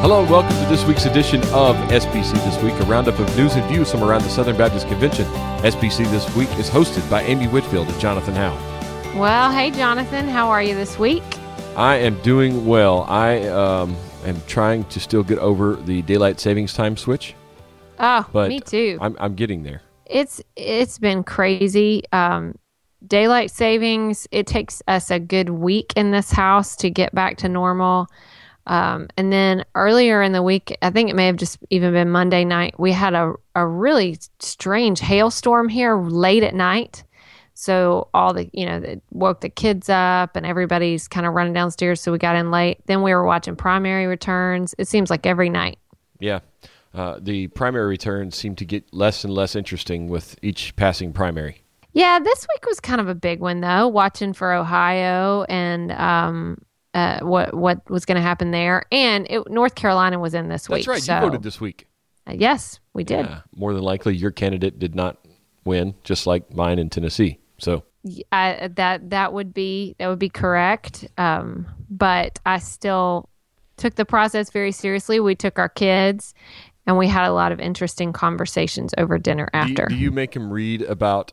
Hello and welcome to this week's edition of SBC This Week, a roundup of news and views from around the Southern Baptist Convention. SBC This Week is hosted by Amy Whitfield and Jonathan Howe. Well, hey, Jonathan, how are you this week? I am doing well. I um, am trying to still get over the daylight savings time switch. Oh, but me too. I'm, I'm getting there. It's it's been crazy. Um, daylight savings. It takes us a good week in this house to get back to normal. Um, and then earlier in the week, I think it may have just even been Monday night, we had a, a really strange hailstorm here late at night. So all the, you know, it woke the kids up and everybody's kind of running downstairs. So we got in late. Then we were watching primary returns. It seems like every night. Yeah. Uh, the primary returns seem to get less and less interesting with each passing primary. Yeah, this week was kind of a big one though. Watching for Ohio and um, uh, what what was going to happen there, and it, North Carolina was in this That's week. That's right. so- You voted this week. Uh, yes, we did. Yeah. More than likely, your candidate did not win, just like mine in Tennessee. So I, that that would be that would be correct. Um, but I still took the process very seriously. We took our kids, and we had a lot of interesting conversations over dinner do you, after. do you make him read about,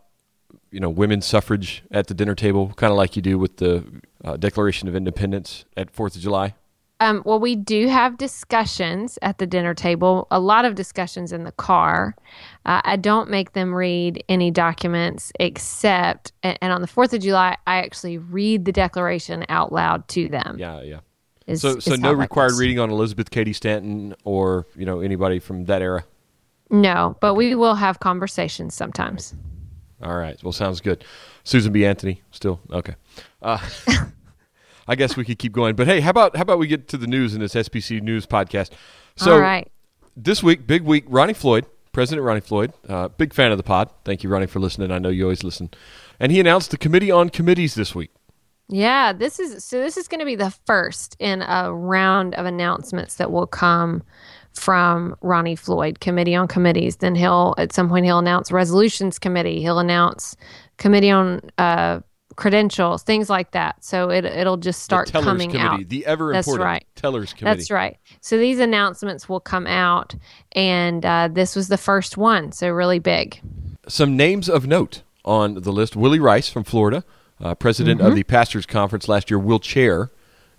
you know, women's suffrage at the dinner table, kind of like you do with the uh, Declaration of Independence at Fourth of July? Um, well, we do have discussions at the dinner table, a lot of discussions in the car. Uh, I don't make them read any documents except, and, and on the 4th of July, I actually read the Declaration out loud to them. Yeah, yeah. is- So, so is no required goes. reading on Elizabeth Cady Stanton or you know anybody from that era. No, but we will have conversations sometimes. All right. Well, sounds good. Susan B. Anthony, still okay. Uh, I guess we could keep going, but hey, how about how about we get to the news in this SBC News podcast? So All right. this week, big week. Ronnie Floyd, President Ronnie Floyd, uh, big fan of the pod. Thank you, Ronnie, for listening. I know you always listen. And he announced the Committee on Committees this week. Yeah, this is so. This is going to be the first in a round of announcements that will come from Ronnie Floyd, Committee on Committees. Then he'll at some point he'll announce Resolutions Committee. He'll announce Committee on uh, Credentials, things like that. So it it'll just start coming Committee, out. the ever That's important right. Tellers Committee. That's right. So these announcements will come out, and uh, this was the first one. So really big. Some names of note on the list: Willie Rice from Florida, uh, president Mm-hmm. of the Pastors Conference last year, will chair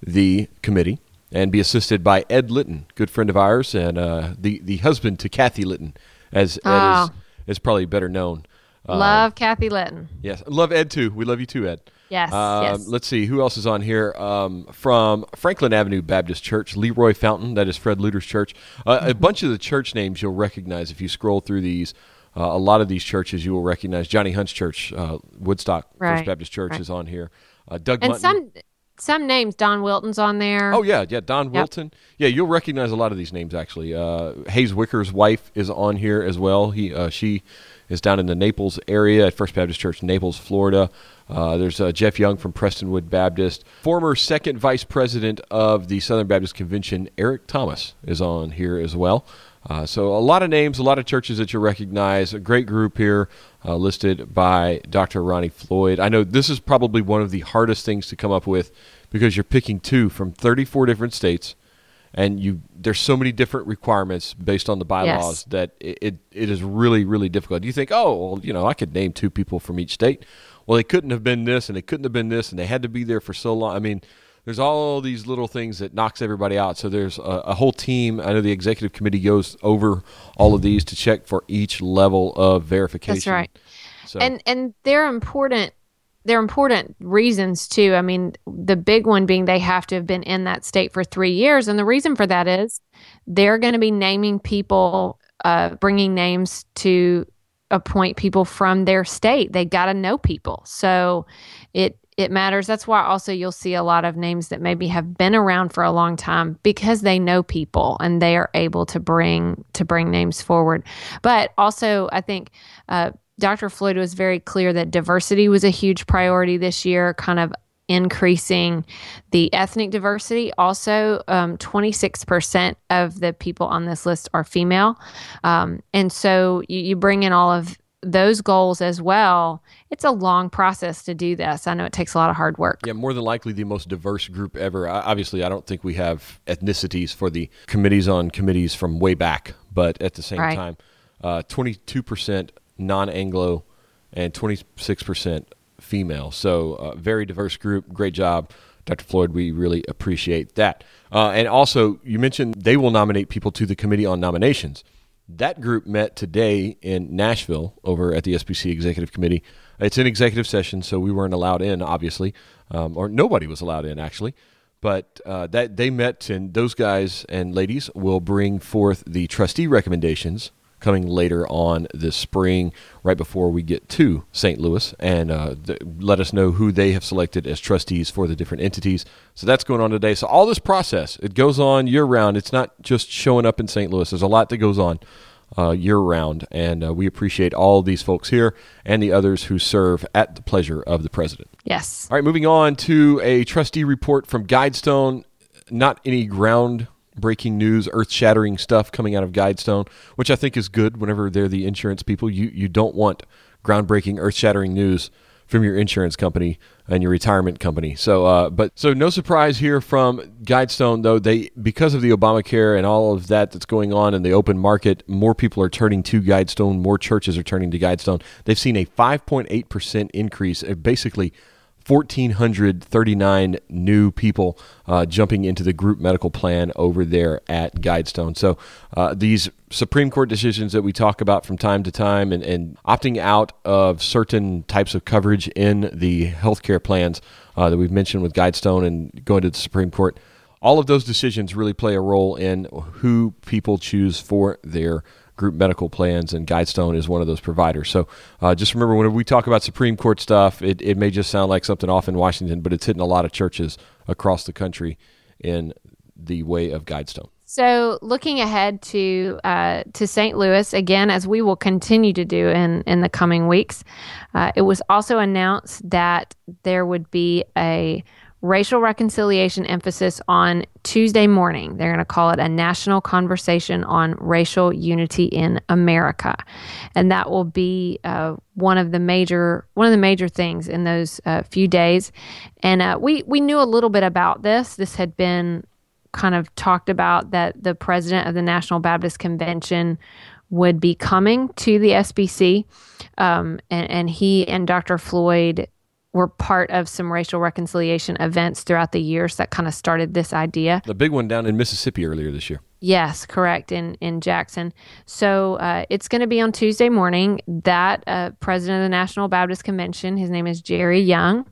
the committee and be assisted by Ed Litton, good friend of ours, and uh, the the husband to Kathy Litton, as Ed Oh. is, is probably better known. Uh, Love Kathy Litton. Yes, love Ed too. We love you too, Ed. Yes, Um, yes. Let's see who else is on here. Um, from Franklin Avenue Baptist Church, Leroy Fountain. That is Fred Luter's church. Uh, Mm-hmm. A bunch of the church names you'll recognize if you scroll through these. Uh, a lot of these churches you will recognize. Johnny Hunt's church, uh, Woodstock First Baptist Church, right. is on here. Uh, Doug And some some names. Don Wilton's on there. Oh yeah, yeah. Don Wilton. Yeah, you'll recognize a lot of these names actually. Uh, Hayes Wicker's wife is on here as well. He uh, she is down in the Naples area at First Baptist Church, Naples, Florida. Uh, there's uh, Jeff Young from Prestonwood Baptist. Former second vice president of the Southern Baptist Convention, Eric Thomas, is on here as well. Uh, so a lot of names, a lot of churches that you'll recognize. A great group here uh, listed by Dr. Ronnie Floyd. I know this is probably one of the hardest things to come up with because you're picking two from 34 different states, and you there's so many different requirements based on the bylaws Yes. that it, it it is really really difficult. You think, oh, well, you know, I could name two people from each state. Well, they couldn't have been this, and they couldn't have been this, and they had to be there for so long. I mean, there's all these little things that knocks everybody out. So there's a, a whole team. I know the executive committee goes over all of these to check for each level of verification. That's right. So, and and they're important they're important reasons too i mean the big one being they have to have been in that state for three years and the reason for that is they're going to be naming people uh, bringing names to appoint people from their state they got to know people so it it matters that's why also you'll see a lot of names that maybe have been around for a long time because they know people and they are able to bring to bring names forward but also i think uh, Dr. Floyd was very clear that diversity was a huge priority this year, kind of increasing the ethnic diversity. Also, um, 26% of the people on this list are female. Um, and so you, you bring in all of those goals as well, it's a long process to do this. I know it takes a lot of hard work. Yeah, more than likely the most diverse group ever. Obviously, I don't think we have ethnicities for the committees on committees from way back, but at the same right. time, uh, 22% non Anglo and 26% female. So, uh, very diverse group. Great job, Dr. Floyd. We really appreciate that. Uh, and also, you mentioned they will nominate people to the Committee on Nominations. That group met today in Nashville over at the SBC Executive Committee. It's an executive session, so we weren't allowed in, obviously, um, or nobody was allowed in, actually. But uh, that they met, and those guys and ladies will bring forth the trustee recommendations coming later on this spring, right before we get to St. Louis, and uh, th- let us know who they have selected as trustees for the different entities. So that's going on today. So all this process it goes on year round. It's not just showing up in St. Louis. There's a lot that goes on. Uh, year round, and uh, we appreciate all these folks here and the others who serve at the pleasure of the president. Yes. All right, moving on to a trustee report from Guidestone. Not any ground breaking news, earth shattering stuff coming out of Guidestone, which I think is good whenever they're the insurance people. You, you don't want groundbreaking, earth shattering news from your insurance company and your retirement company. So, uh, but so no surprise here from Guidestone, though they because of the Obamacare and all of that that's going on in the open market, more people are turning to Guidestone. More churches are turning to Guidestone. They've seen a 5.8 percent increase, basically 1,439 new people uh, jumping into the group medical plan over there at Guidestone. So uh, these Supreme Court decisions that we talk about from time to time and, and opting out of certain types of coverage in the healthcare plans uh, that we've mentioned with Guidestone and going to the Supreme Court, all of those decisions really play a role in who people choose for their group medical plans, and Guidestone is one of those providers. So uh, just remember, whenever we talk about Supreme Court stuff, it, it may just sound like something off in Washington, but it's hitting a lot of churches across the country in the way of Guidestone. So, looking ahead to uh, to St. Louis again, as we will continue to do in in the coming weeks, uh, it was also announced that there would be a racial reconciliation emphasis on Tuesday morning. They're going to call it a national conversation on racial unity in America, and that will be uh, one of the major one of the major things in those uh, few days. And uh, we we knew a little bit about this. This had been kind of talked about that the president of the National Baptist Convention would be coming to the SBC, um, and, and he and Dr. Floyd were part of some racial reconciliation events throughout the years that kind of started this idea. The big one down in Mississippi earlier this year. Yes, correct in in Jackson. So uh, it's going to be on Tuesday morning. That uh, president of the National Baptist Convention, his name is Jerry Young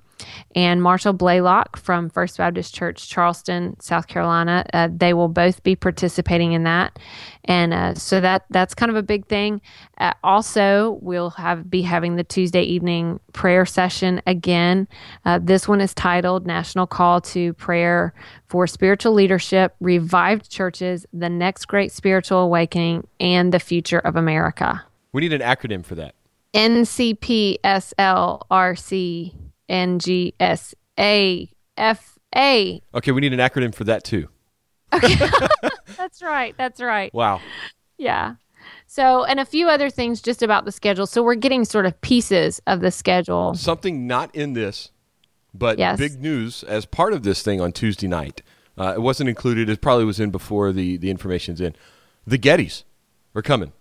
and Marshall Blalock from First Baptist Church, Charleston, South Carolina. Uh, they will both be participating in that, and uh, so that that's kind of a big thing. Uh, also, we'll have be having the Tuesday evening prayer session again. Uh, this one is titled "National Call to Prayer for Spiritual Leadership: Revived Churches, the Next Great Spiritual Awakening, and the Future of America." We need an acronym for that. NCPSLRC N G S A F A. Okay, we need an acronym for that too. Okay. that's right. That's right. Wow. Yeah. So, and a few other things just about the schedule. So, we're getting sort of pieces of the schedule. Something not in this, but yes. big news as part of this thing on Tuesday night. Uh, it wasn't included. It probably was in before the, the information's in. The Gettys are coming.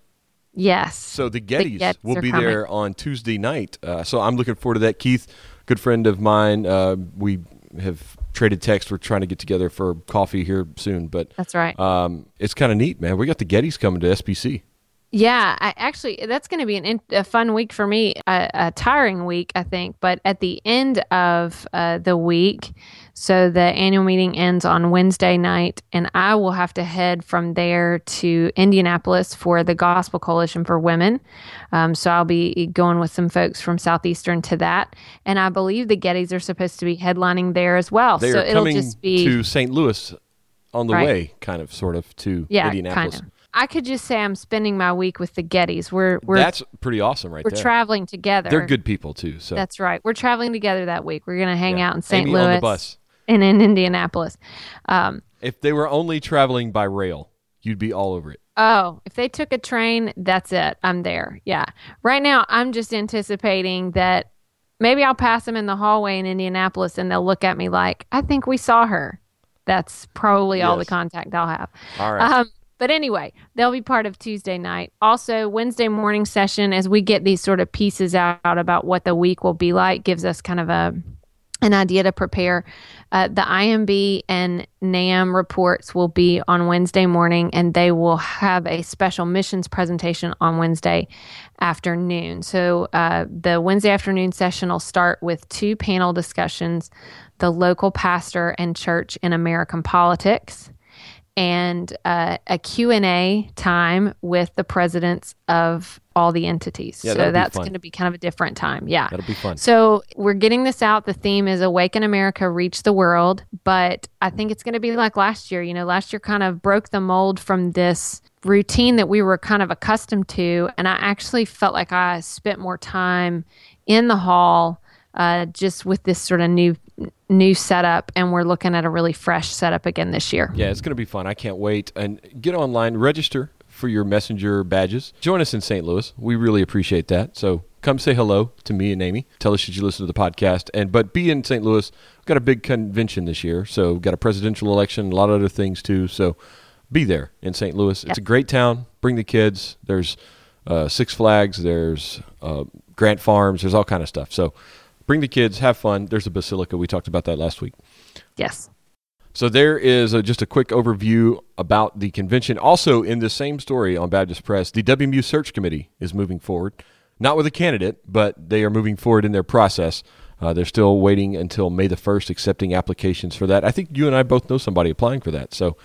Yes. So the Gettys, the Gettys will be coming. there on Tuesday night. Uh, so I'm looking forward to that. Keith good friend of mine. Uh, we have traded text. We're trying to get together for coffee here soon. But that's right. Um, it's kind of neat, man. We got the Gettys coming to SBC. Yeah, I, actually, that's going to be an, a fun week for me. A, a, tiring week, I think. But at the end of uh, the week, so the annual meeting ends on Wednesday night, and I will have to head from there to Indianapolis for the Gospel Coalition for Women. Um, so I'll be going with some folks from Southeastern to that, and I believe the Gettys are supposed to be headlining there as well. They so it'll just be to St. Louis on the Right. way, kind of, sort of, to yeah, Indianapolis. kind of. I could just say I'm spending my week with the Gettys. We're we're That's pretty awesome, right we're there. traveling together. They're good people too. So That's right. We're traveling together that week. We're going to hang Yeah. out in St. Amy Louis on the bus. And in Indianapolis. Um, If they were only traveling by rail, you'd be all over it. Oh, if they took a train, that's it. I'm there. Yeah. Right now, I'm just anticipating that maybe I'll pass them in the hallway in Indianapolis and they'll look at me like, I think we saw her. That's probably all the contact I'll have. All right. Um, but anyway, they'll be part of Tuesday night. Also, Wednesday morning session, as we get these sort of pieces out about what the week will be like, gives us kind of a an idea to prepare. Uh, the IMB and NAMB reports will be on Wednesday morning, and they will have a special missions presentation on Wednesday afternoon. So uh, the Wednesday afternoon session will start with two panel discussions: the local pastor and church in American politics and uh, a q&a time with the presidents of all the entities. Yeah, so that's going to be kind of a different time yeah. That'll be fun. so we're getting this out. The theme is awaken america reach the world. But i think it's going to be like last year you know last year kind of broke the mold from this routine that we were kind of accustomed to. And i actually felt like i spent more time in the hall uh, just with this sort of new new setup and we're looking at a really fresh setup again this year Yeah, it's going to be fun. I can't wait. And get online, register for your messenger badges. Join us in St. Louis. We really appreciate that. So come say hello to me and Amy. Tell us should you listen to the podcast. And but be in St. Louis. We've got a big convention this year. So we've got a presidential election, a lot of other things too. So be there in St. Louis. It's a great town. Bring the kids. There's uh, Six Flags. There's uh, Grant's Farm. There's all kind of stuff. So bring the kids. Have fun. There's a basilica. We talked about that last week. yes So there is a, just a quick overview about the convention. Also, in the same story on Baptist Press, the WMU Search Committee is moving forward, not with a candidate, but they are moving forward in their process. Uh, they're still waiting until May the first, accepting applications for that. I think you and I both know somebody applying for that, so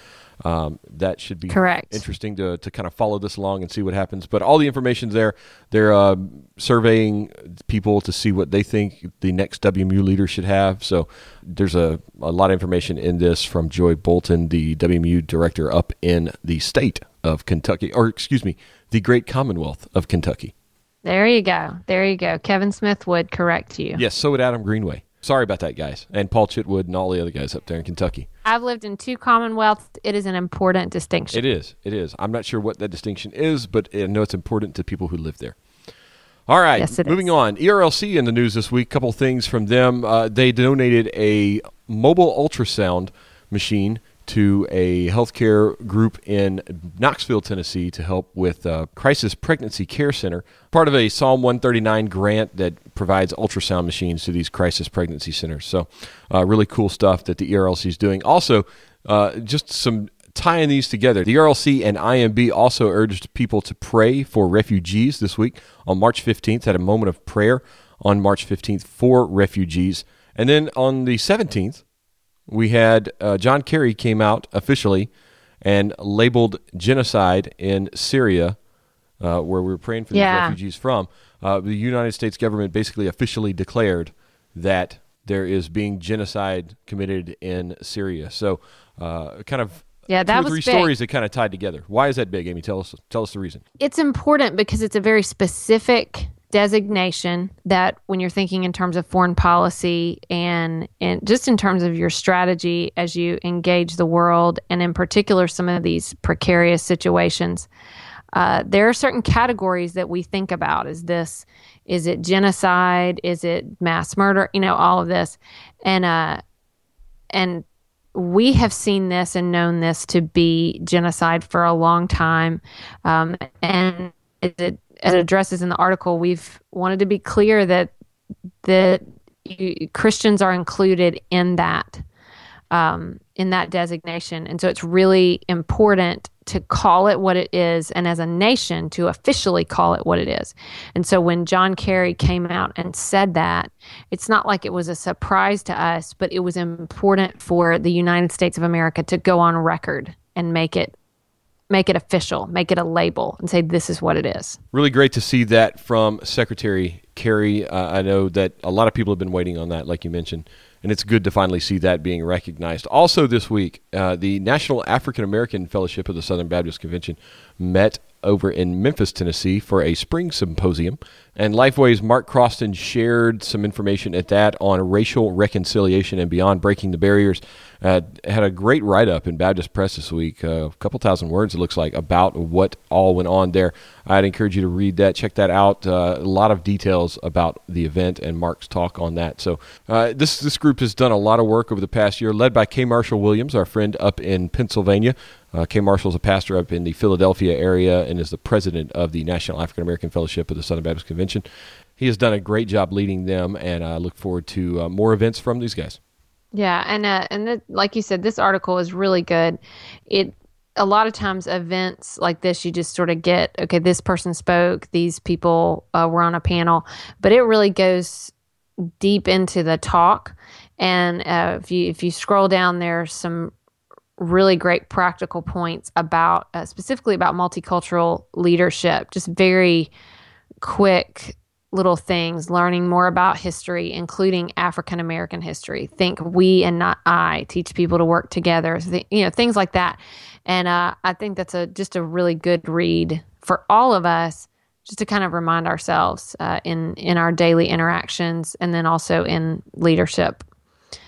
um, that should be Correct. interesting to to kind of follow this along and see what happens. But all the information's there. They're uh, surveying people to see what they think the next WMU leader should have. So there's a, a lot of information in this from Joy Bolton, the WMU director up in the state of Kentucky, or excuse me, the great Commonwealth of Kentucky. There you go. There you go. Kevin Smith would correct you. Yes, so would Adam Greenway. Sorry about that, guys, and Paul Chitwood and all the other guys up there in Kentucky. I've lived in two commonwealths. It is an important distinction. It is. It is. I'm not sure what that distinction is, but I know it's important to people who live there. All right. Yes, moving is. on. ERLC in the news this week. Couple things from them. Uh, they donated a mobile ultrasound machine to a healthcare group in Knoxville, Tennessee, to help with uh, Crisis Pregnancy Care Center, part of a Psalm 139 grant that provides ultrasound machines to these crisis pregnancy centers. So, uh, really cool stuff that the ERLC is doing. Also, uh, just some tying these together. The ERLC and IMB also urged people to pray for refugees this week on March 15th, had a moment of prayer on March 15th for refugees. And then on the 17th, we had uh, John Kerry came out officially and labeled genocide in Syria, uh, where we were praying for these refugees from. Uh, the United States government basically officially declared that there is being genocide committed in Syria. So, uh, kind of Yeah, two that or was three big. stories that kind of tied together. Why is that big, Amy? Tell us. Tell us the reason. It's important because it's a very specific designation that when you're thinking in terms of foreign policy and and just in terms of your strategy as you engage the world and in particular some of these precarious situations uh, there are certain categories that we think about. Is this is it genocide? Is it mass murder? You know all of this. And uh and we have seen this and known this to be genocide for a long time. Um, and is it, it addresses in the article we've wanted to be clear that that you, christians are included in that um, in that designation. And so it's really important to call it what it is and as a nation to officially call it what it is. And so when john kerry came out and said that it's not like it was a surprise to us but it was important for the united states of america to go on record and make it make it official make it a label and say this is what it is Really great to see that from Secretary Kerry. Uh, I know that a lot of people have been waiting on that, like you mentioned, and it's good to finally see that being recognized. Also, this week, uh, the National African American Fellowship of the Southern Baptist Convention met over in Memphis, Tennessee for a spring symposium. And Lifeway's Mark Croston shared some information at that on racial reconciliation and beyond breaking the barriers. Uh, had a great write up in Baptist Press this week, uh, a couple thousand words, it looks like, about what all went on there. I'd encourage you to read that, check that out. Uh, a lot of details about the event and Mark's talk on that. So, uh, this, this group has done a lot of work over the past year, led by K. Marshall Williams, our friend up in Pennsylvania. Uh, K. Marshall is a pastor up in the Philadelphia area and is the president of the National African American Fellowship of the Southern Baptist Convention. He has done a great job leading them, and I look forward to uh, more events from these guys. Yeah, and uh, and the, like you said, this article is really good. It a lot of times events like this, you just sort of get okay, this person spoke, these people uh, were on a panel, but it really goes deep into the talk. And uh, if you if you scroll down, there's some really great practical points about uh, specifically about multicultural leadership. Just very quick little things, learning more about history, including African American history. Think we and not I. Teach people to work together. You know things like that. And uh, I think that's a just a really good read for all of us, just to kind of remind ourselves uh, in in our daily interactions, and then also in leadership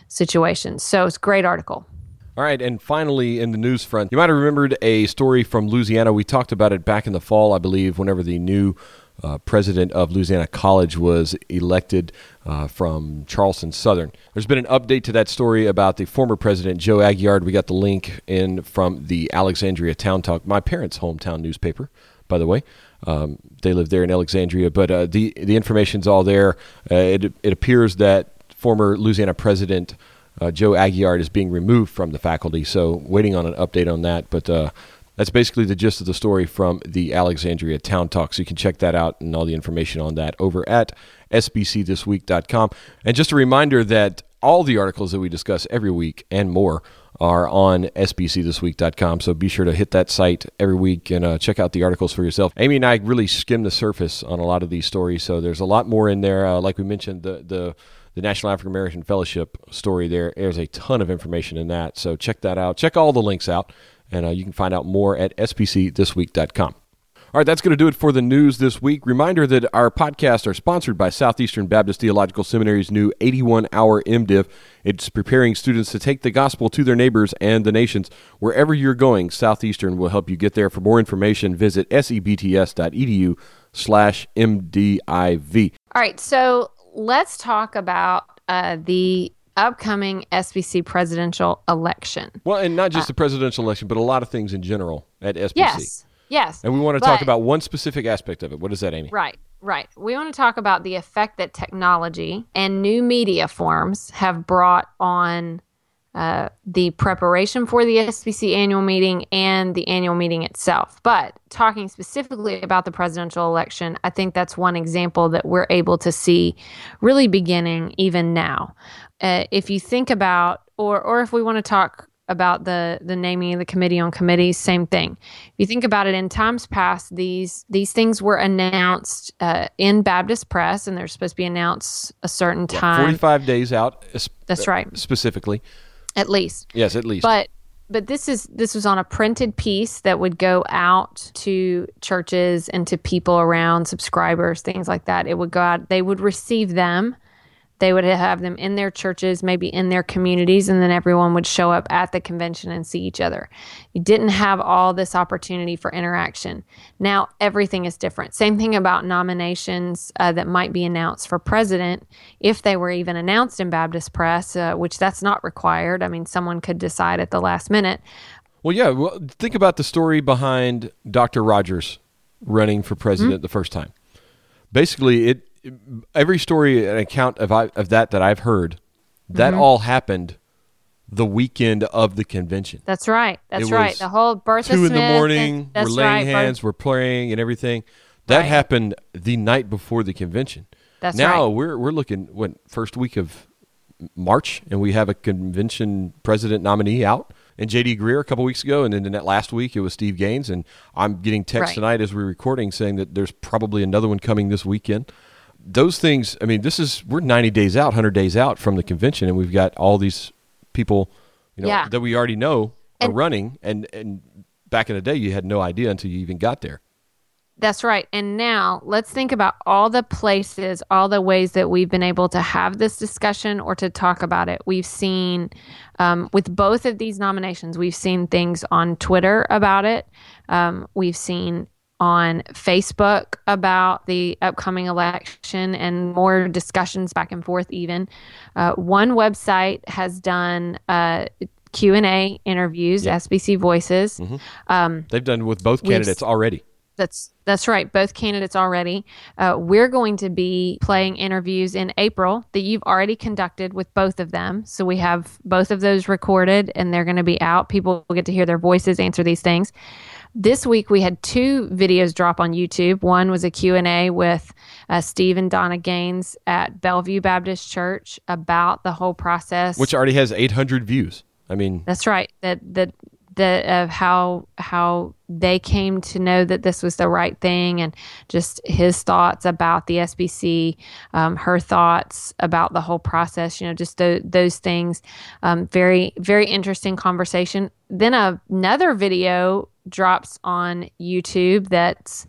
situations. So it's a great article. All right, and finally, in the news front, you might have remembered a story from Louisiana. We talked about it back in the fall, I believe, whenever the new uh, president of Louisiana College was elected uh, from Charleston Southern. There's been an update to that story about the former president, Joe Aguillard. We got the link in from the Alexandria Town Talk, my parents' hometown newspaper, by the way. Um, they live there in Alexandria, but uh, the the information's all there. Uh, it it appears that former Louisiana president uh, Joe Aguillard is being removed from the faculty. So waiting on an update on that. But uh, that's basically the gist of the story from the Alexandria Town Talk. So you can check that out and all the information on that over at sbcthisweek.com. And just a reminder that all the articles that we discuss every week and more are on sbcthisweek.com. So be sure to hit that site every week and uh, check out the articles for yourself. Amy and I really skim the surface on a lot of these stories, so there's a lot more in there. Uh, like we mentioned, the the the National African American Fellowship story there. There's a ton of information in that. So check that out. Check all the links out, and uh, you can find out more at sbcthisweek.com. All right, that's going to do it for the news this week. Reminder that our podcasts are sponsored by Southeastern Baptist Theological Seminary's new 81 hour MDiv. It's preparing students to take the gospel to their neighbors and the nations. Wherever you're going, Southeastern will help you get there. For more information, visit sebts.edu slash MDIV. All right, so let's talk about uh, the upcoming SBC presidential election. Well, and not just uh, the presidential election, but a lot of things in general at SBC. Yes. Yes. And we want to but, talk about one specific aspect of it. What is that, Amy? Right. Right. We want to talk about the effect that technology and new media forms have brought on uh, the preparation for the SBC annual meeting and the annual meeting itself. But talking specifically about the presidential election, I think that's one example that we're able to see really beginning even now. Uh, if you think about, or or if we want to talk about the the naming of the committee on committees, same thing. If you think about it, in times past, these these things were announced uh, in Baptist press, and they're supposed to be announced a certain time. Forty five days out. That's right. Specifically. At least. Yes, at least. But but this is this was on a printed piece that would go out to churches and to people around subscribers things like that it would go out they would receive them they would have them in their churches, maybe in their communities, and then everyone would show up at the convention and see each other. You didn't have all this opportunity for interaction. Now everything is different. Same thing about nominations uh, that might be announced for president, if they were even announced in Baptist press, uh, which that's not required. I mean, someone could decide at the last minute. Well, yeah. Well, think about the story behind Dr. Rogers running for president mm-hmm. the first time. Basically, it every story and account of I, of that that I've heard, that mm-hmm. all happened the weekend of the convention. That's right. That's right. The whole birth two in the morning. we're laying right. hands. We're praying and everything. That right. happened the night before the convention. That's now right. we're we're looking what first week of March, and we have a convention president nominee out. And JD Greear a couple weeks ago, and then that last week it was Steve Gaines, and I'm getting text right. tonight as we're recording saying that there's probably another one coming this weekend those things, I mean, this is we're 90 days out, 100 days out from the convention, and we've got all these people, you know, yeah. that we already know are and, running. And and back in the day, you had no idea until you even got there. That's right. And now let's think about all the places, all the ways that we've been able to have this discussion or to talk about it. We've seen, um, with both of these nominations, we've seen things on Twitter about it. Um, we've seen on Facebook about the upcoming election and more discussions back and forth. Even uh, one website has done uh, Q and A interviews, yep. SBC Voices. Mm-hmm. Um, They've done with both candidates already. That's that's right. Both candidates already. Uh, we're going to be playing interviews in April that you've already conducted with both of them. So we have both of those recorded, and they're going to be out. People will get to hear their voices answer these things. This week we had two videos drop on YouTube. One was a Q&A with uh, Steve and Donna Gaines at Bellevue Baptist Church about the whole process. Which already has 800 views. I mean, that's right. That that of how how they came to know that this was the right thing and just his thoughts about the SBC, um, her thoughts about the whole process, you know, just those things. Um, very, very interesting conversation. Then another video drops on YouTube that's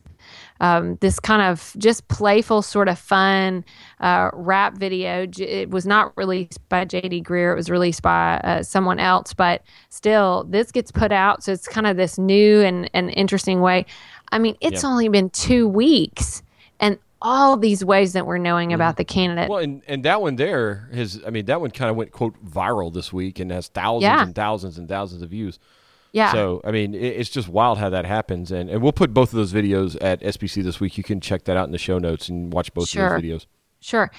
um, this kind of just playful, sort of fun uh, rap video. It was not released by J.D. Greear, it was released by uh, someone else. But still, this gets put out, so it's kind of this new and, and interesting way. I mean, it's yep. only been two weeks, and all these ways that we're knowing mm-hmm. about the candidate. Well, and, and that one there has, I mean, that one kind of went quote viral this week and has thousands yeah. and thousands and thousands of views. Yeah. So I mean, it's just wild how that happens, and, and we'll put both of those videos at SBC this week. You can check that out in the show notes and watch both sure. of those videos. Sure,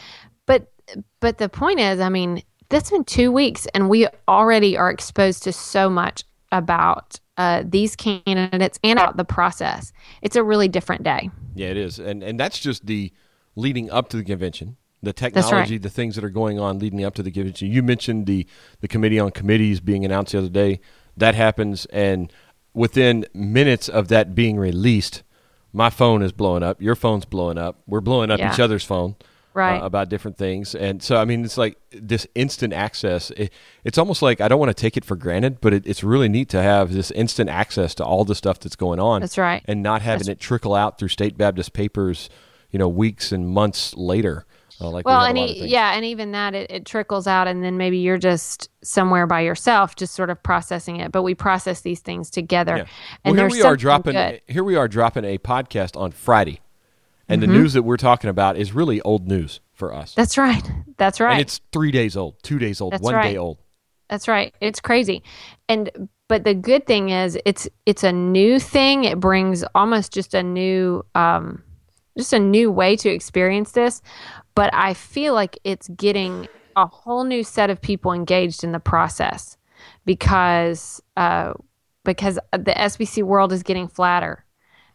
but but the point is, I mean, that's been two weeks, and we already are exposed to so much about uh, these candidates and about the process. It's a really different day. Yeah, it is, and and that's just the leading up to the convention the technology, right. the things that are going on leading up to the convention. You mentioned the the committee on committees being announced the other day. That happens, and within minutes of that being released, my phone is blowing up. Your phone's blowing up. We're blowing up yeah. each other's phone. Uh, right. Uh, about different things. And so, I mean, it's like this instant access. It, it's almost like I don't want to take it for granted, but it, it's really neat to have this instant access to all the stuff that's going on. That's right. And not having that's... it trickle out through state Baptist papers, you know, weeks and months later. Like well, and he, yeah, and even that it, it, trickles out, and then maybe you're just somewhere by yourself, just sort of processing it. But we process these things together. Yeah. And well, here we are dropping. Good. Here we are dropping a podcast on Friday, and mm-hmm. the news that we're talking about is really old news for us. That's right. That's right. And it's three days old, two days old, That's one right. day old. That's right. It's crazy, and but the good thing is it's it's a new thing. It brings almost just a new. Um, just a new way to experience this but I feel like it's getting a whole new set of people engaged in the process because uh, because the SBC world is getting flatter.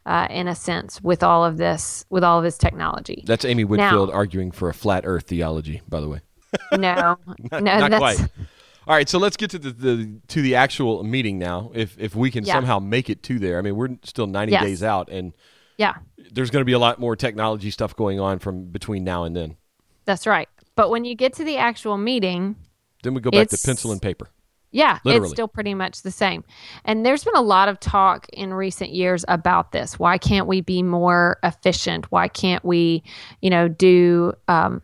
Uh, in a sense, with all of this, with all of this technology, that's Amy Whitfield now, arguing for a flat Earth theology. By the way, no, not, no, not that's, quite. All right, so let's get to the, the, to the actual meeting now. If if we can yeah. somehow make it to there, I mean, we're still ninety yes. days out, and yeah. There's going to be a lot more technology stuff going on from between now and then. That's right. But when you get to the actual meeting, then we go back to pencil and paper. Yeah, Literally. it's still pretty much the same. And there's been a lot of talk in recent years about this. Why can't we be more efficient? Why can't we, you know, do um,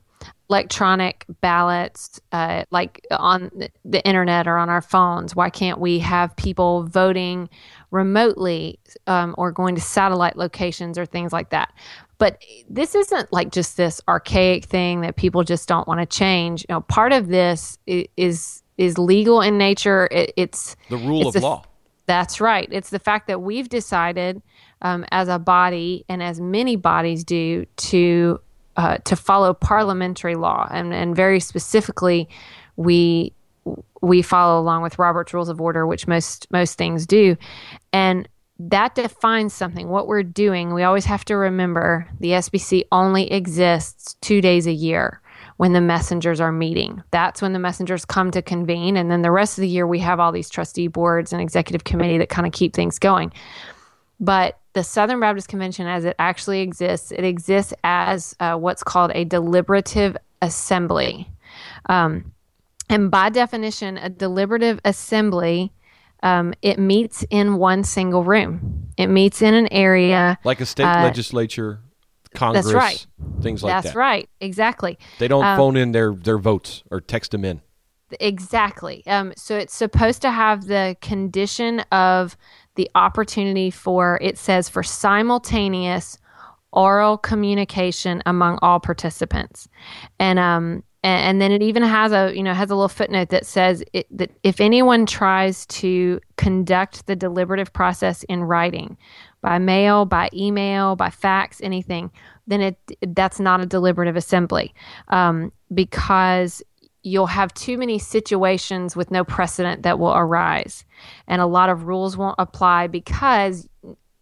electronic ballots uh, like on the internet or on our phones? Why can't we have people voting remotely um, or going to satellite locations or things like that. But this isn't like just this archaic thing that people just don't want to change. You know, part of this is is legal in nature. It, it's the rule it's of law. That's right. It's the fact that we've decided um, as a body and as many bodies do to uh, to follow parliamentary law, and and very specifically, we we follow along with Robert's Rules of Order, which most most things do, and that defines something. What we're doing, we always have to remember the SBC only exists two days a year when the messengers are meeting. That's when the messengers come to convene, and then the rest of the year we have all these trustee boards and executive committee that kind of keep things going. But the Southern Baptist Convention, as it actually exists, it exists as uh, what's called a deliberative assembly. Um, and by definition, a deliberative assembly um, it meets in one single room. It meets in an area like a state uh, legislature, Congress, right. things like that's that. That's right, exactly. They don't Um, phone in their their votes or text them in. Exactly. Um, so it's supposed to have the condition of the opportunity for, it says, for simultaneous oral communication among all participants. And, um, and, then it even has a, you know, has a little footnote that says it, that if anyone tries to conduct the deliberative process in writing, by mail, by email, by fax, anything, then it that's not a deliberative assembly um, because you'll have too many situations with no precedent that will arise. And a lot of rules won't apply because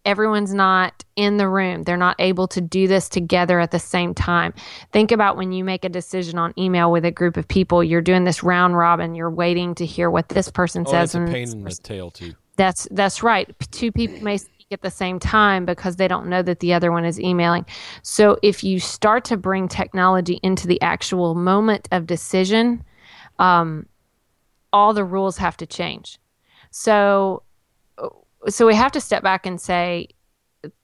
everyone's not in the room. They're not able to do this together at the same time. Think about when you make a decision on email with a group of people. You're doing this round robin. You're waiting to hear what this person Oh, says that's a pain in the tail too. that's that's right. Two people may at the same time because they don't know that the other one is emailing. So if you start to bring technology into the actual moment of decision, um, all the rules have to change. So so we have to step back and say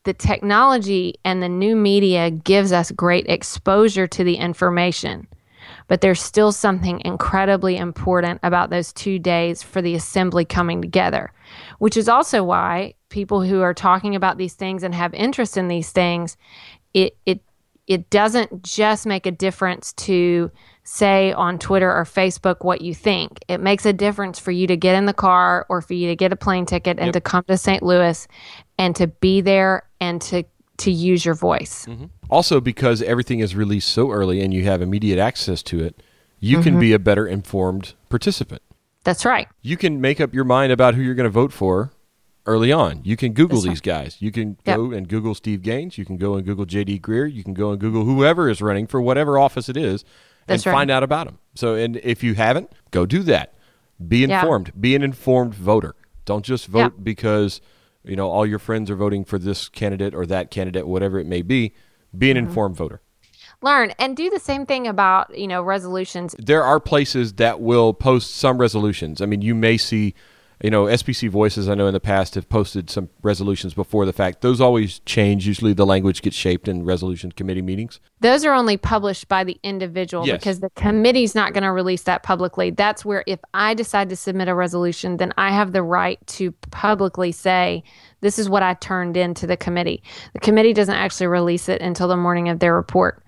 the technology and the new media gives us great exposure to the information but there's still something incredibly important about those two days for the assembly coming together, which is also why people who are talking about these things and have interest in these things, it it it doesn't just make a difference to say on Twitter or Facebook what you think. It makes a difference for you to get in the car or for you to get a plane ticket and Yep. to come to St. Louis and to be there and to to use your voice. Also, because everything is released so early and you have immediate access to it, you can Mm-hmm. be a better informed participant. That's right. You can make up your mind about who you're going to vote for early on. You can Google That's right. these guys. You can Yep. go and Google Steve Gaines. You can go and Google JD Greear. You can go and Google whoever is running for whatever office it is That's and right. find out about them. So, and if you haven't, go do that. Be Yeah. informed. Be an informed voter. Don't just vote Yeah. because you know all your friends are voting for this candidate or that candidate, whatever it may be. Be an Mm-hmm. informed voter. Learn and do the same thing about, you know, resolutions. there are places that will post some resolutions. I mean, you may see, you know, SBC Voices, I know in the past have posted some resolutions before the fact. Those always change. Usually the language gets shaped in resolution committee meetings. Those are only published by the individual Yes. because the committee's not going to release that publicly. That's where if I decide to submit a resolution, then I have the right to publicly say, this is what I turned in to the committee. The committee doesn't actually release it until the morning of their report.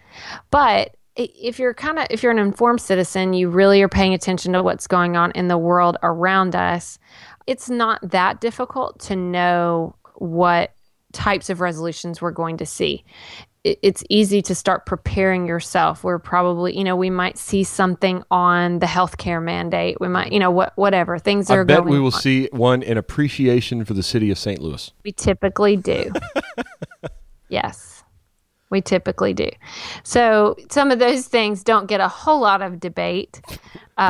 But if you're kind of if you're an informed citizen, you really are paying attention to what's going on in the world around us. It's not that difficult to know what types of resolutions we're going to see. It's easy to start preparing yourself. We're probably, you know, we might see something on the healthcare mandate. We might, you know, what whatever things are. I bet we will on. see one in appreciation for the city of St. Louis. We typically do. yes, we typically do. So some of those things don't get a whole lot of debate.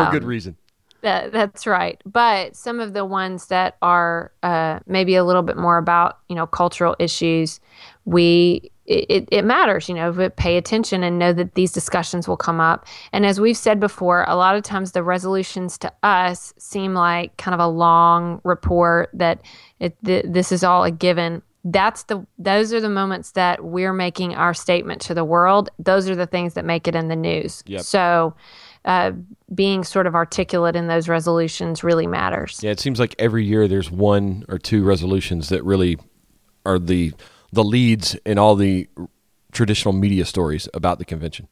For good reason. That, that's right. But some of the ones that are uh, maybe a little bit more about, you know, cultural issues, we it, it matters, you know, but pay attention and know that these discussions will come up. And as we've said before, a lot of times the resolutions to us seem like kind of a long report that it, th- this is all a given. That's the those are the moments that we're making our statement to the world. Those are the things that make it in the news. Yep. So uh, being sort of articulate in those resolutions really matters. Yeah, it seems like every year there's one or two resolutions that really are the the leads in all the traditional media stories about the convention.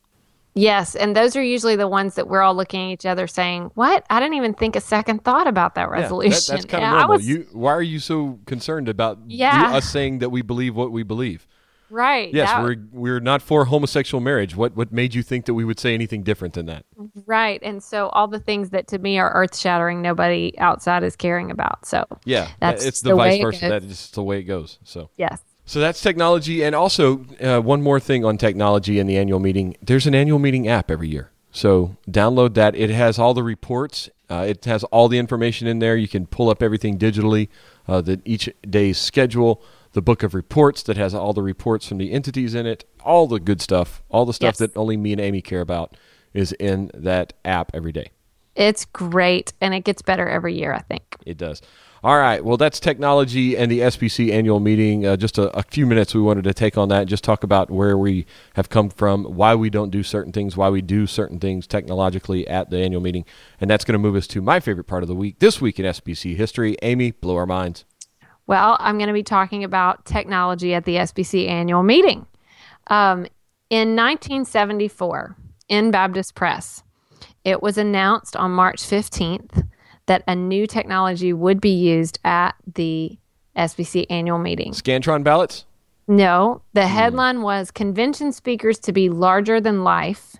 Yes, and those are usually the ones that we're all looking at each other saying, "What? I didn't even think a second thought about that Yeah, that- resolution." that's kind Yeah, of normal. was- you, why are you so concerned about Yeah. us saying that we believe what we believe? right. Yes, that- we're we're not for homosexual marriage. What what made you think that we would say anything different than that? right. And so all the things that to me are earth-shattering, nobody outside is caring about. So Yeah, That's it's the, the vice versa. That is the way it goes. So yes, so that's technology, and also uh, one more thing on technology in the annual meeting. There's an annual meeting app every year, so download that. It has all the reports. Uh, it has all the information in there. You can pull up everything digitally. Uh, the each day's schedule, the book of reports that has all the reports from the entities in it, all the good stuff, all the stuff Yes. that only me and Amy care about is in that app every day. it's great, and it gets better every year. I think. It does. All right. Well, that's technology and the SBC annual meeting. Uh, just a, a, few minutes we wanted to take on that, just talk about where we have come from, why we don't do certain things, why we do certain things technologically at the annual meeting. And that's going to move us to my favorite part of the week, this week in SBC history. Amy, blow our minds. Well, I'm going to be talking about technology at the SBC annual meeting. Um, in 1974, in Baptist Press, it was announced on March 15th that a new technology would be used at the SBC annual meeting. Scantron ballots? No. The hmm. headline was Convention Speakers to be Larger Than Life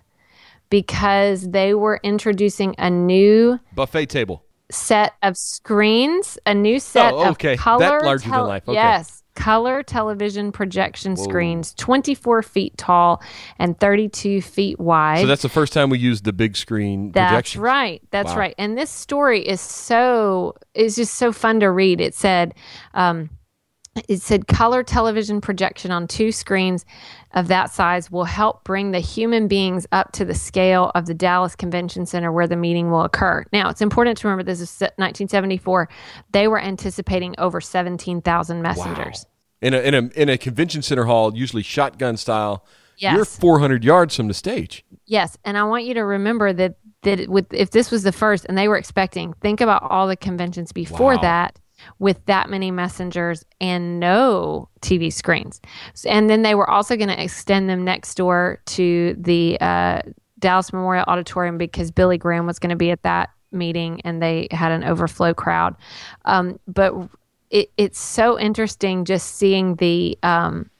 because they were introducing a new buffet table set of screens, a new set oh, okay. of color. That larger than life. Okay. Yes color television projection Whoa. screens, 24 feet tall and 32 feet wide. So that's the first time we used the big screen That's right. That's wow. right. And this story is so is just so fun to read. It said um, it said color television projection on two screens of that size will help bring the human beings up to the scale of the Dallas Convention Center where the meeting will occur. Now, it's important to remember this is 1974. They were anticipating over 17,000 messengers. Wow. In a, in a in a convention center hall, usually shotgun style. Yes. You're 400 yards from the stage. Yes, and I want you to remember that that with if this was the first and they were expecting, think about all the conventions before wow. that with that many messengers and no TV screens. And then they were also going to extend them next door to the uh, Dallas Memorial Auditorium because Billy Graham was going to be at that meeting and they had an overflow crowd. Um, but it, it's so interesting just seeing the. Um,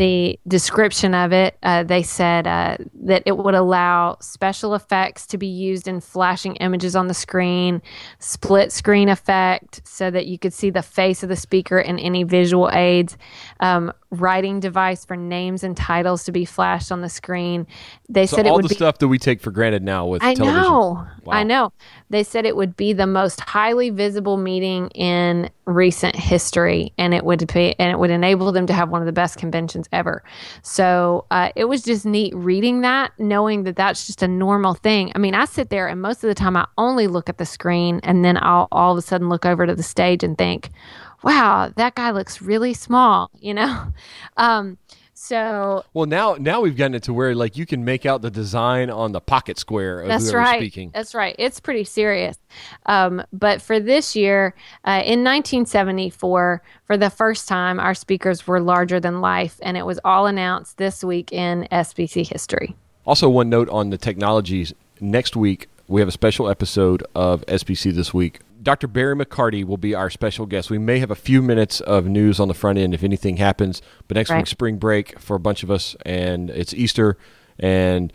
the description of it, uh, they said uh, that it would allow special effects to be used in flashing images on the screen, split screen effect so that you could see the face of the speaker and any visual aids, um, writing device for names and titles to be flashed on the screen. They so said all it would the be, stuff that we take for granted now with I television. know, wow. I know. They said it would be the most highly visible meeting in recent history, and it would be and it would enable them to have one of the best conventions ever. So uh, it was just neat reading that, knowing that that's just a normal thing. I mean, I sit there and most of the time I only look at the screen, and then I'll all of a sudden look over to the stage and think wow, that guy looks really small, you know? Um, so well now now we've gotten it to where like you can make out the design on the pocket square of that's right. speaking. That's right. It's pretty serious. Um, but for this year, uh, in 1974, for the first time, our speakers were larger than life, and it was all announced this week in SBC history. Also, one note on the technologies. Next week, we have a special episode of SBC this week Dr. Barry McCarty will be our special guest. We may have a few minutes of news on the front end if anything happens, but next right. week's spring break for a bunch of us, and it's Easter, and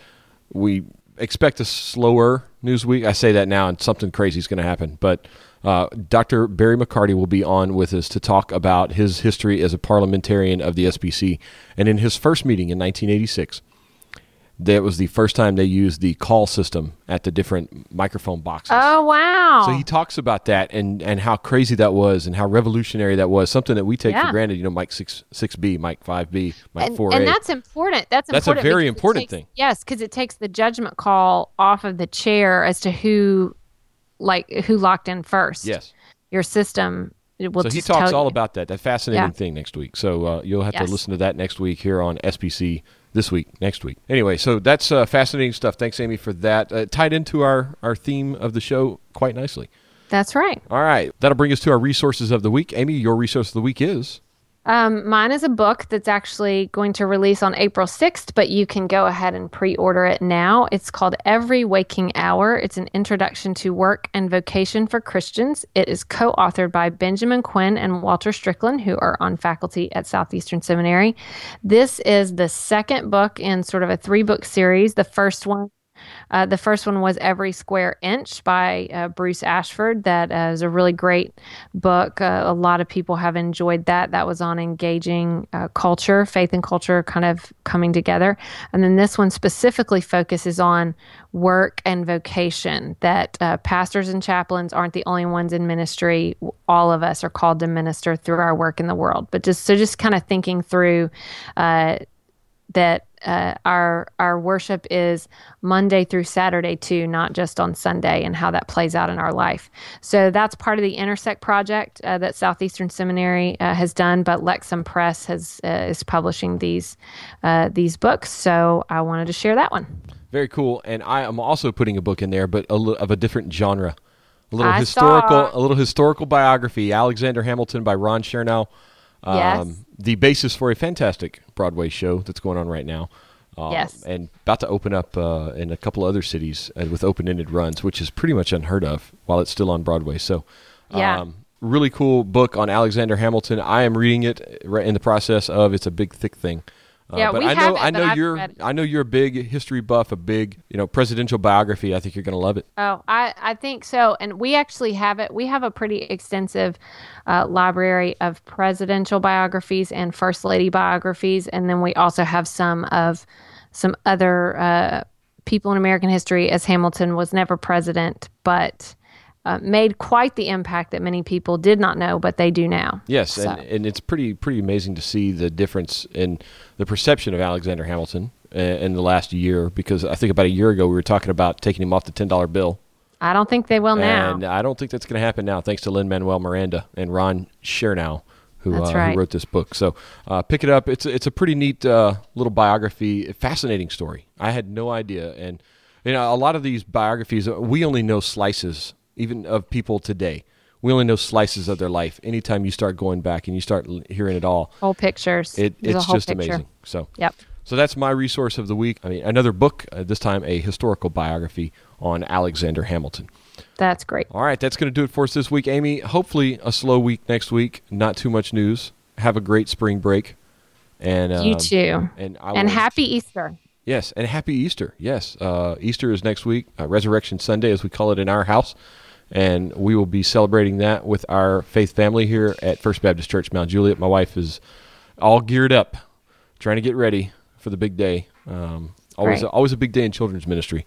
we expect a slower news week. I say that now, and something crazy is going to happen. But uh, Dr. Barry McCarty will be on with us to talk about his history as a parliamentarian of the SBC. And in his first meeting in 1986, that was the first time they used the call system at the different microphone boxes. Oh wow! So he talks about that and and how crazy that was and how revolutionary that was. Something that we take yeah. for granted. You know, Mike six six B, Mike five B, Mike four A. And that's important. That's that's important a very important takes, thing. Yes, because it takes the judgment call off of the chair as to who, like who locked in first. Yes. Your system so he talks all about that. That fascinating yeah. thing next week. So uh, you'll have yes. to listen to that next week here on SBC this week, next week. Anyway, so that's uh, fascinating stuff. Thanks, Amy, for that. Uh, tied into our, our theme of the show quite nicely. That's right. All right. That'll bring us to our resources of the week. Amy, your resource of the week is? Um, mine is a book that's actually going to release on April 6th, but you can go ahead and pre order it now. It's called Every Waking Hour. It's an introduction to work and vocation for Christians. It is co authored by Benjamin Quinn and Walter Strickland, who are on faculty at Southeastern Seminary. This is the second book in sort of a three book series. The first one uh, the first one was Every Square Inch by uh, Bruce Ashford. That uh, is a really great book. Uh, a lot of people have enjoyed that. That was on engaging uh, culture, faith and culture kind of coming together. And then this one specifically focuses on work and vocation, that uh, pastors and chaplains aren't the only ones in ministry. All of us are called to minister through our work in the world. But just so just kind of thinking through that uh, our our worship is Monday through Saturday too, not just on Sunday, and how that plays out in our life. So that's part of the Intersect project uh, that Southeastern Seminary uh, has done, but Lexham Press has uh, is publishing these uh, these books. So I wanted to share that one. Very cool, and I am also putting a book in there, but a li- of a different genre, a little I historical, saw. a little historical biography, Alexander Hamilton by Ron Chernow. Um, yes. The basis for a fantastic Broadway show that's going on right now. Um, yes. And about to open up uh, in a couple other cities uh, with open ended runs, which is pretty much unheard of while it's still on Broadway. So, yeah. Um, really cool book on Alexander Hamilton. I am reading it right in the process of. It's a big, thick thing. Uh, yeah, but we I know have it, I know you're I know you're a big history buff, a big you know presidential biography. I think you're going to love it. Oh, I I think so, and we actually have it. We have a pretty extensive uh, library of presidential biographies and first lady biographies, and then we also have some of some other uh, people in American history. As Hamilton was never president, but uh, made quite the impact that many people did not know, but they do now. Yes, so. and, and it's pretty pretty amazing to see the difference in the perception of Alexander Hamilton in, uh, the last year. Because I think about a year ago we were talking about taking him off the ten dollar bill. I don't think they will now, and I don't think that's going to happen now. Thanks to Lin Manuel Miranda and Ron Chernow. Who, uh, right. who, wrote this book? So uh, pick it up. It's it's a pretty neat uh, little biography, fascinating story. I had no idea, and you know a lot of these biographies we only know slices even of people today. We only know slices of their life. Anytime you start going back and you start hearing it all, whole pictures, it, it's just picture. amazing. So, yep. So that's my resource of the week. I mean, another book, uh, this time a historical biography on Alexander Hamilton. That's great. All right, that's going to do it for us this week, Amy. Hopefully, a slow week next week. Not too much news. Have a great spring break, and um, you too. And and happy Easter. Yes, and happy Easter. Yes, uh, Easter is next week. Uh, Resurrection Sunday, as we call it in our house and we will be celebrating that with our faith family here at First Baptist Church Mount Juliet. My wife is all geared up, trying to get ready for the big day. Um, always, right. always a big day in children's ministry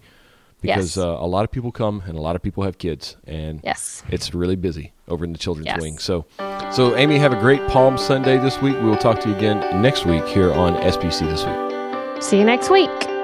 because yes. uh, a lot of people come and a lot of people have kids, and yes. it's really busy over in the children's yes. wing. So, so Amy, have a great Palm Sunday this week. We will talk to you again next week here on SBC this week. See you next week.